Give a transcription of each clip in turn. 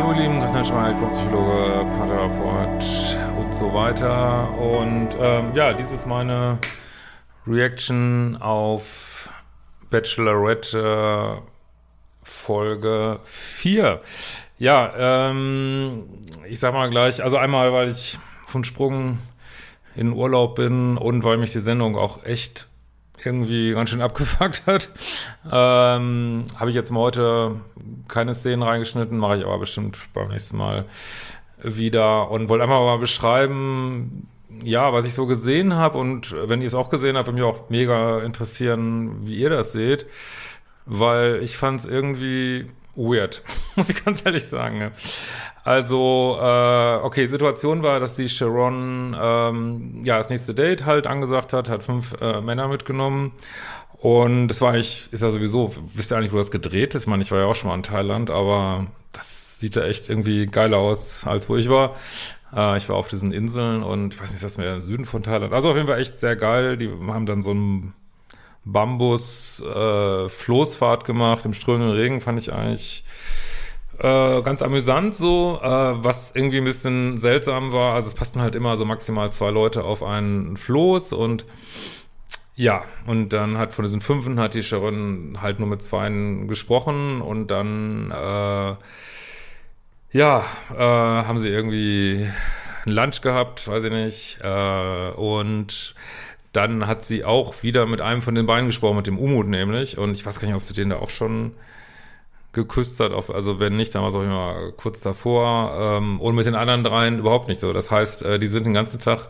Hallo ihr Lieben, Christian Schweig, Psychologe, Paartherapeut und so weiter. Und ähm, ja, dies ist meine Reaction auf Bachelorette Folge 4. Ja, ähm, ich sag mal gleich, also einmal, weil ich von Sprung in Urlaub bin und weil mich die Sendung auch echt irgendwie ganz schön abgefuckt hat. Ähm, Habe ich jetzt mal heute keine Szenen reingeschnitten, mache ich aber bestimmt beim nächsten Mal wieder und wollte einfach mal beschreiben, ja, was ich so gesehen habe und wenn ihr es auch gesehen habt, würde mich auch mega interessieren, wie ihr das seht, weil ich fand es irgendwie weird, muss ich ganz ehrlich sagen. Also, äh, okay, Situation war, dass die Sharon ähm, ja das nächste Date halt angesagt hat, hat fünf äh, Männer mitgenommen. Und das war eigentlich, ist ja sowieso, wisst ihr eigentlich, wo das gedreht ist? Ich meine, ich war ja auch schon mal in Thailand, aber das sieht ja echt irgendwie geiler aus, als wo ich war. Äh, ich war auf diesen Inseln und ich weiß nicht, ist das mehr im Süden von Thailand. Also auf jeden Fall echt sehr geil. Die haben dann so einen Bambus-Floßfahrt äh, gemacht im strömenden Regen, fand ich eigentlich äh, ganz amüsant so, äh, was irgendwie ein bisschen seltsam war. Also es passten halt immer so maximal zwei Leute auf einen Floß und ja, und dann hat von diesen Fünfen hat die Sharon halt nur mit zweien gesprochen und dann äh, ja, äh, haben sie irgendwie ein Lunch gehabt, weiß ich nicht, äh, und dann hat sie auch wieder mit einem von den beiden gesprochen, mit dem Umut nämlich, und ich weiß gar nicht, ob sie den da auch schon geküsst hat. Auf, also wenn nicht, dann war es auch immer kurz davor. Ähm, und mit den anderen dreien überhaupt nicht so. Das heißt, äh, die sind den ganzen Tag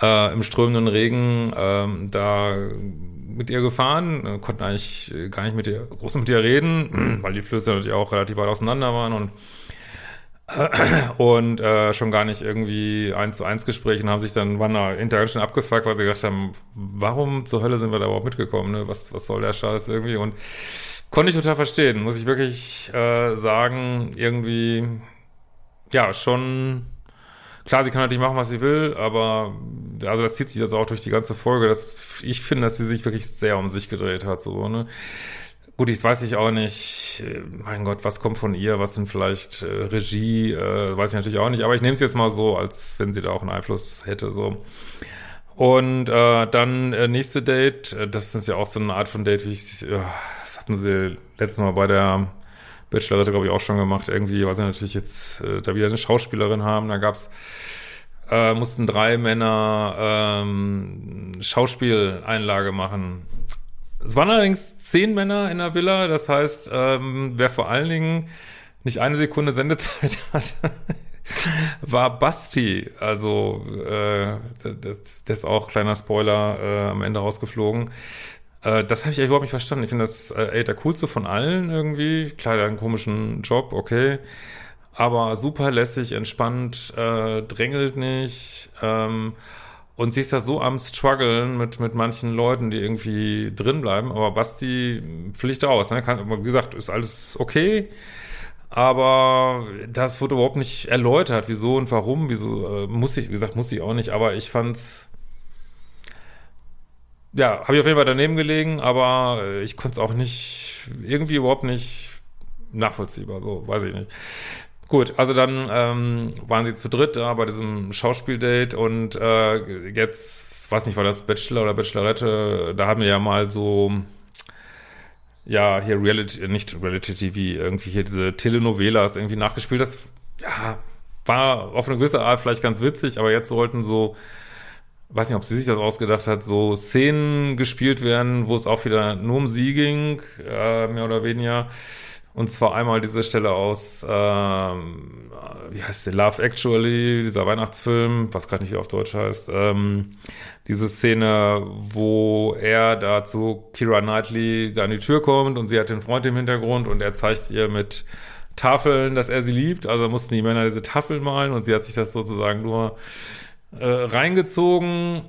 äh, im strömenden Regen äh, da mit ihr gefahren, äh, konnten eigentlich gar nicht mit ihr, groß mit ihr reden, weil die Flüsse natürlich auch relativ weit auseinander waren und und äh, schon gar nicht irgendwie eins zu eins Gespräche und haben sich dann, da hinterher schon abgefuckt, weil sie gedacht haben, warum zur Hölle sind wir da überhaupt mitgekommen, ne? Was, was soll der Scheiß irgendwie? Und Konnte ich total verstehen, muss ich wirklich äh, sagen. Irgendwie, ja, schon. Klar, sie kann natürlich machen, was sie will, aber also das zieht sich jetzt auch durch die ganze Folge. Dass, ich finde, dass sie sich wirklich sehr um sich gedreht hat. So, ne? Gut, ich weiß ich auch nicht. Mein Gott, was kommt von ihr? Was sind vielleicht äh, Regie? Äh, weiß ich natürlich auch nicht. Aber ich nehme es jetzt mal so, als wenn sie da auch einen Einfluss hätte. So. Und äh, dann äh, nächste Date, äh, das ist ja auch so eine Art von Date, wie ich, ja, das hatten sie letztes Mal bei der Bachelorette, glaube ich, auch schon gemacht. Irgendwie, weil sie natürlich jetzt äh, da wieder eine Schauspielerin haben. Da gab's äh, mussten drei Männer ähm, Schauspieleinlage machen. Es waren allerdings zehn Männer in der Villa, das heißt, ähm, wer vor allen Dingen nicht eine Sekunde Sendezeit hat, war Basti. Also, äh, das, das ist auch kleiner Spoiler äh, am Ende rausgeflogen. Äh, das habe ich überhaupt nicht verstanden. Ich finde das äh, ey, der coolste von allen irgendwie. Klar, der hat einen komischen Job, okay. Aber super lässig, entspannt, äh, drängelt nicht. Ähm, und sie ist da so am struggeln mit, mit manchen Leuten, die irgendwie drin bleiben. Aber Basti pflicht aus. Ne? Kann, wie gesagt, ist alles okay aber das wurde überhaupt nicht erläutert, wieso und warum, wieso, äh, muss ich, wie gesagt, muss ich auch nicht, aber ich fand's, ja, habe ich auf jeden Fall daneben gelegen, aber äh, ich konnte es auch nicht, irgendwie überhaupt nicht nachvollziehbar, so, weiß ich nicht. Gut, also dann ähm, waren sie zu dritt da bei diesem Schauspieldate und äh, jetzt, weiß nicht, war das Bachelor oder Bachelorette, da haben wir ja mal so ja, hier Reality, nicht Reality TV, irgendwie hier diese Telenovelas irgendwie nachgespielt. Das, ja, war auf eine gewisse Art vielleicht ganz witzig, aber jetzt sollten so, weiß nicht, ob sie sich das ausgedacht hat, so Szenen gespielt werden, wo es auch wieder nur um sie ging, äh, mehr oder weniger. Und zwar einmal diese Stelle aus, ähm, wie heißt der, Love Actually, dieser Weihnachtsfilm, was gerade nicht auf Deutsch heißt. Ähm, diese Szene, wo er da zu Kira Knightley da an die Tür kommt und sie hat den Freund im Hintergrund und er zeigt ihr mit Tafeln, dass er sie liebt. Also mussten die Männer diese Tafeln malen und sie hat sich das sozusagen nur äh, reingezogen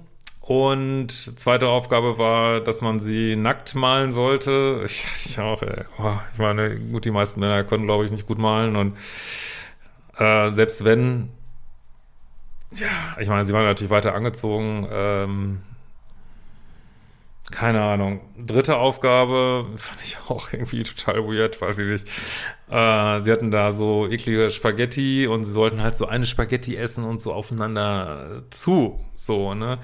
und zweite Aufgabe war, dass man sie nackt malen sollte. Ich dachte ja auch, ey, oh, ich meine, gut, die meisten Männer können, glaube ich, nicht gut malen. Und äh, selbst wenn, ja, ich meine, sie waren natürlich weiter angezogen. Ähm, keine Ahnung. Dritte Aufgabe fand ich auch irgendwie total weird, weiß ich nicht. Äh, sie hatten da so eklige Spaghetti und sie sollten halt so eine Spaghetti essen und so aufeinander zu, so, ne?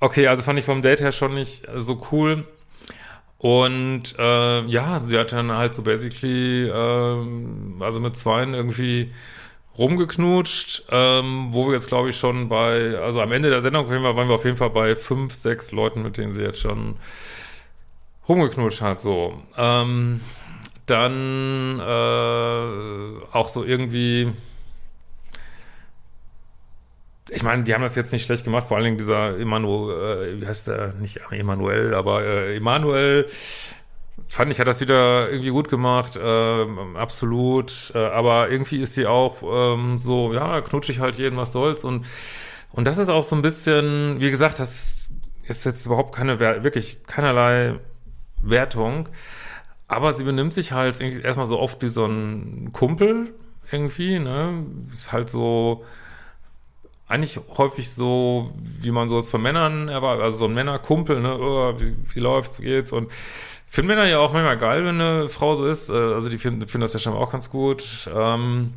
Okay, also fand ich vom Date her schon nicht so cool. Und äh, ja, sie hat dann halt so basically, äh, also mit zweien irgendwie rumgeknutscht, ähm, wo wir jetzt glaube ich schon bei, also am Ende der Sendung waren wir auf jeden Fall bei fünf, sechs Leuten, mit denen sie jetzt schon rumgeknutscht hat, so. Ähm, dann äh, auch so irgendwie ich meine, die haben das jetzt nicht schlecht gemacht, vor allen Dingen dieser Emanuel, äh, wie heißt der, nicht Emanuel, aber äh, Emanuel, fand ich, hat das wieder irgendwie gut gemacht, äh, absolut, äh, aber irgendwie ist sie auch ähm, so, ja, knutschig halt jeden, was soll's. Und und das ist auch so ein bisschen, wie gesagt, das ist jetzt überhaupt keine, wirklich keinerlei Wertung, aber sie benimmt sich halt erstmal so oft wie so ein Kumpel irgendwie, ne, ist halt so, eigentlich häufig so, wie man sowas von Männern erwartet, also so ein Männerkumpel, ne, oh, wie, wie läuft's, wie geht's? Und finden Männer ja auch manchmal geil, wenn eine Frau so ist, äh, also die finden, finden das ja schon auch ganz gut, ähm,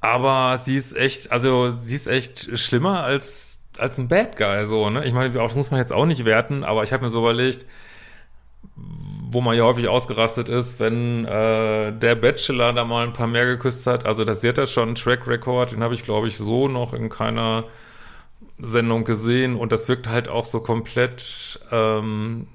aber sie ist echt, also sie ist echt schlimmer als als ein Bad Guy, so, ne, ich meine, das muss man jetzt auch nicht werten, aber ich habe mir so überlegt, wo man ja häufig ausgerastet ist, wenn äh, der Bachelor da mal ein paar mehr geküsst hat. Also das hat er schon einen Track Record, den habe ich, glaube ich, so noch in keiner Sendung gesehen. Und das wirkt halt auch so komplett, ähm,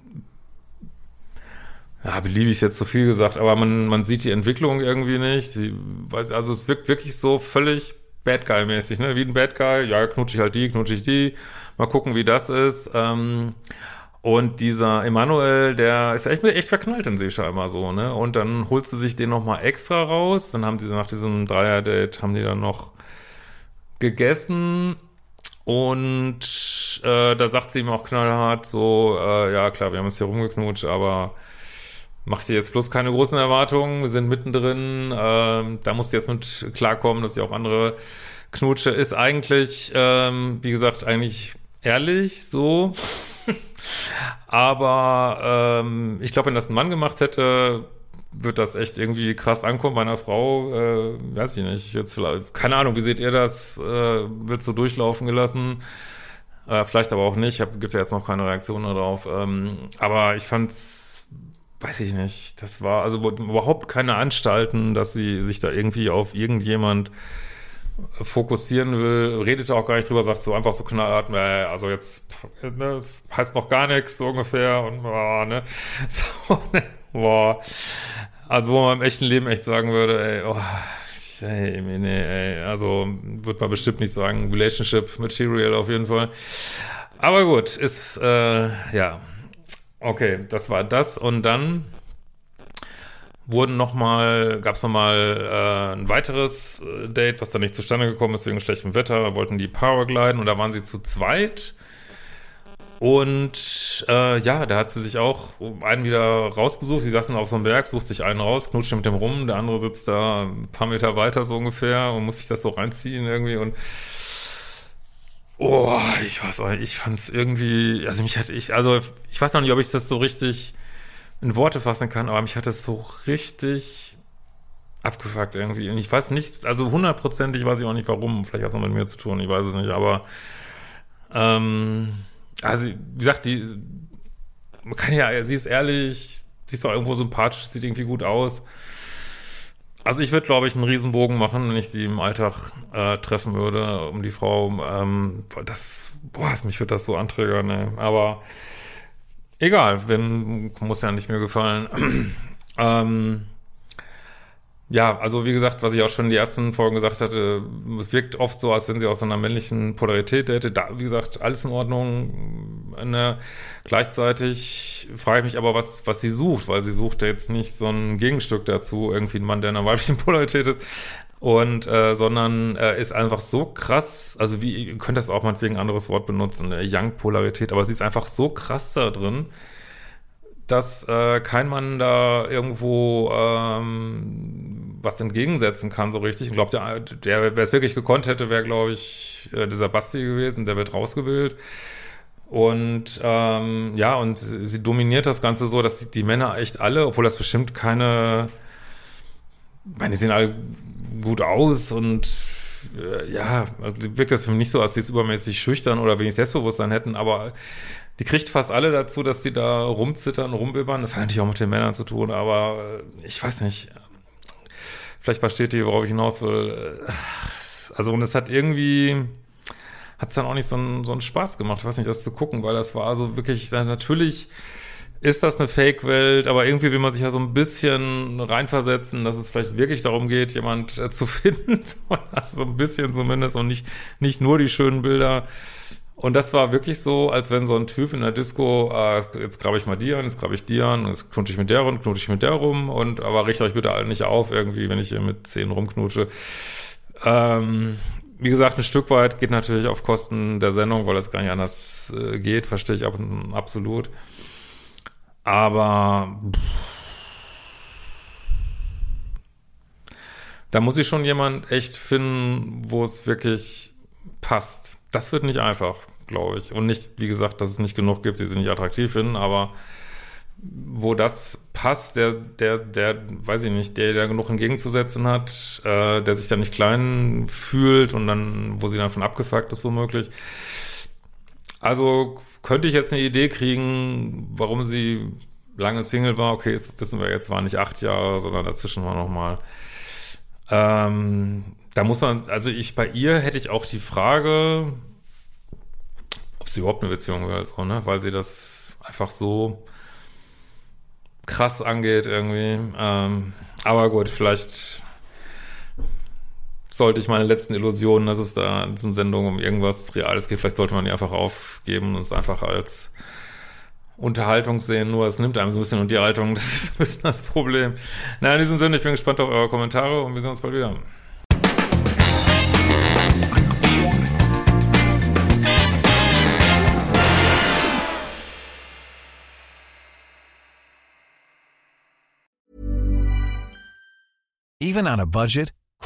ja, beliebig jetzt zu so viel gesagt, aber man, man sieht die Entwicklung irgendwie nicht. Sie, weiß, also es wirkt wirklich so völlig Bad Guy-mäßig, ne? Wie ein Bad Guy, ja, knutsche ich halt die, knutsche ich die, mal gucken, wie das ist. Ähm, und dieser Emanuel, der ist echt, echt verknallt in sie scheinbar so, ne? Und dann holt sie sich den nochmal extra raus. Dann haben sie nach diesem Dreier-Date, haben die dann noch gegessen. Und äh, da sagt sie ihm auch knallhart so, äh, ja klar, wir haben uns hier rumgeknutscht, aber mach dir jetzt bloß keine großen Erwartungen. Wir sind mittendrin. Äh, da musst du jetzt mit klarkommen, dass sie auch andere knutsche. Ist eigentlich, ähm, wie gesagt, eigentlich ehrlich so. Aber ähm, ich glaube, wenn das ein Mann gemacht hätte, wird das echt irgendwie krass ankommen bei einer Frau. Äh, weiß ich nicht. Jetzt vielleicht, keine Ahnung, wie seht ihr das? Äh, wird so durchlaufen gelassen? Äh, vielleicht aber auch nicht. Hab, gibt ja jetzt noch keine Reaktion darauf. Ähm, aber ich fand's, weiß ich nicht. Das war also überhaupt keine Anstalten, dass sie sich da irgendwie auf irgendjemand fokussieren will, redet er auch gar nicht drüber, sagt so einfach so knallhart, äh, also jetzt, ne, das heißt noch gar nichts, so ungefähr, und, boah, ne, so, ne, boah, also wo man im echten Leben echt sagen würde, ey, oh, ey, nee, ey, also, wird man bestimmt nicht sagen, Relationship Material auf jeden Fall, aber gut, ist, äh, ja, okay, das war das, und dann, wurden nochmal, gab es nochmal äh, ein weiteres äh, Date, was dann nicht zustande gekommen ist wegen schlechtem Wetter, wollten die Powergliden und da waren sie zu zweit. Und äh, ja, da hat sie sich auch einen wieder rausgesucht. Die saßen auf so einem Berg, sucht sich einen raus, knutscht mit dem rum. Der andere sitzt da ein paar Meter weiter so ungefähr und muss sich das so reinziehen irgendwie. Und oh, ich weiß auch nicht, ich fand es irgendwie, also mich hatte ich, also ich weiß noch nicht, ob ich das so richtig in Worte fassen kann, aber mich hat das so richtig abgefuckt irgendwie. Und ich weiß nicht, also hundertprozentig weiß ich auch nicht warum. Vielleicht hat es noch mit mir zu tun, ich weiß es nicht, aber ähm, also wie gesagt, die man kann ja, sie ist ehrlich, sie ist auch irgendwo sympathisch, sieht irgendwie gut aus. Also ich würde, glaube ich, einen Riesenbogen machen, wenn ich die im Alltag äh, treffen würde, um die Frau. Ähm, das, boah, mich würde das so anträgern, ne? Aber Egal, wenn, muss ja nicht mir gefallen. Ähm, ja, also wie gesagt, was ich auch schon in den ersten Folgen gesagt hatte, es wirkt oft so, als wenn sie aus einer männlichen Polarität hätte. Da, wie gesagt, alles in Ordnung. Ne? Gleichzeitig frage ich mich aber, was, was sie sucht, weil sie sucht ja jetzt nicht so ein Gegenstück dazu, irgendwie ein Mann, der in einer weiblichen Polarität ist. Und äh, sondern äh, ist einfach so krass, also wie, ihr könnt das auch mal wegen anderes Wort benutzen, eine Young-Polarität, aber sie ist einfach so krass da drin, dass äh, kein Mann da irgendwo ähm, was entgegensetzen kann so richtig. Ich glaube, der, der wer es wirklich gekonnt hätte, wäre, glaube ich, äh, dieser Basti gewesen, der wird rausgewählt. Und ähm, ja, und sie, sie dominiert das Ganze so, dass die, die Männer echt alle, obwohl das bestimmt keine, ich meine, die sehen alle gut aus und äh, ja, also wirkt das für mich nicht so, als sie jetzt übermäßig schüchtern oder wenig Selbstbewusstsein hätten, aber die kriegt fast alle dazu, dass sie da rumzittern, rumbibbern. Das hat natürlich auch mit den Männern zu tun, aber äh, ich weiß nicht. Vielleicht versteht ihr, worauf ich hinaus will. Äh, also, und es hat irgendwie, hat es dann auch nicht so einen, so einen Spaß gemacht, ich weiß nicht, das zu gucken, weil das war so wirklich, natürlich ist das eine Fake-Welt, aber irgendwie will man sich ja so ein bisschen reinversetzen, dass es vielleicht wirklich darum geht, jemand äh, zu finden. also so ein bisschen zumindest und nicht, nicht nur die schönen Bilder. Und das war wirklich so, als wenn so ein Typ in der Disco, äh, jetzt grabe ich mal die an, jetzt grabe ich die an, jetzt knutsche ich mit der rum, knutsche ich mit der rum und aber richte euch bitte nicht auf, irgendwie, wenn ich hier mit zehn rumknutsche. Ähm, wie gesagt, ein Stück weit geht natürlich auf Kosten der Sendung, weil das gar nicht anders äh, geht, verstehe ich absolut. Aber pff, da muss ich schon jemand echt finden, wo es wirklich passt das wird nicht einfach, glaube ich. Und nicht, wie gesagt, dass es nicht genug gibt, die sie nicht attraktiv finden, aber wo das passt, der, der, der, weiß ich nicht, der, der genug entgegenzusetzen hat, äh, der sich dann nicht klein fühlt und dann, wo sie dann von abgefuckt ist, womöglich. Also könnte ich jetzt eine Idee kriegen, warum sie lange Single war. Okay, das wissen wir jetzt, war nicht acht Jahre, sondern dazwischen war noch mal. Ähm, da muss man, also ich, bei ihr hätte ich auch die Frage, ob sie überhaupt eine Beziehung will, so, ne? Weil sie das einfach so krass angeht irgendwie. Ähm, aber gut, vielleicht sollte ich meine letzten Illusionen, dass es da in diesen Sendungen um irgendwas Reales geht, vielleicht sollte man die einfach aufgeben und es einfach als Unterhaltung sehen, nur es nimmt einem so ein bisschen Unterhaltung, das ist ein bisschen das Problem. Na, in diesem Sinne, ich bin gespannt auf eure Kommentare und wir sehen uns bald wieder. Even on a budget,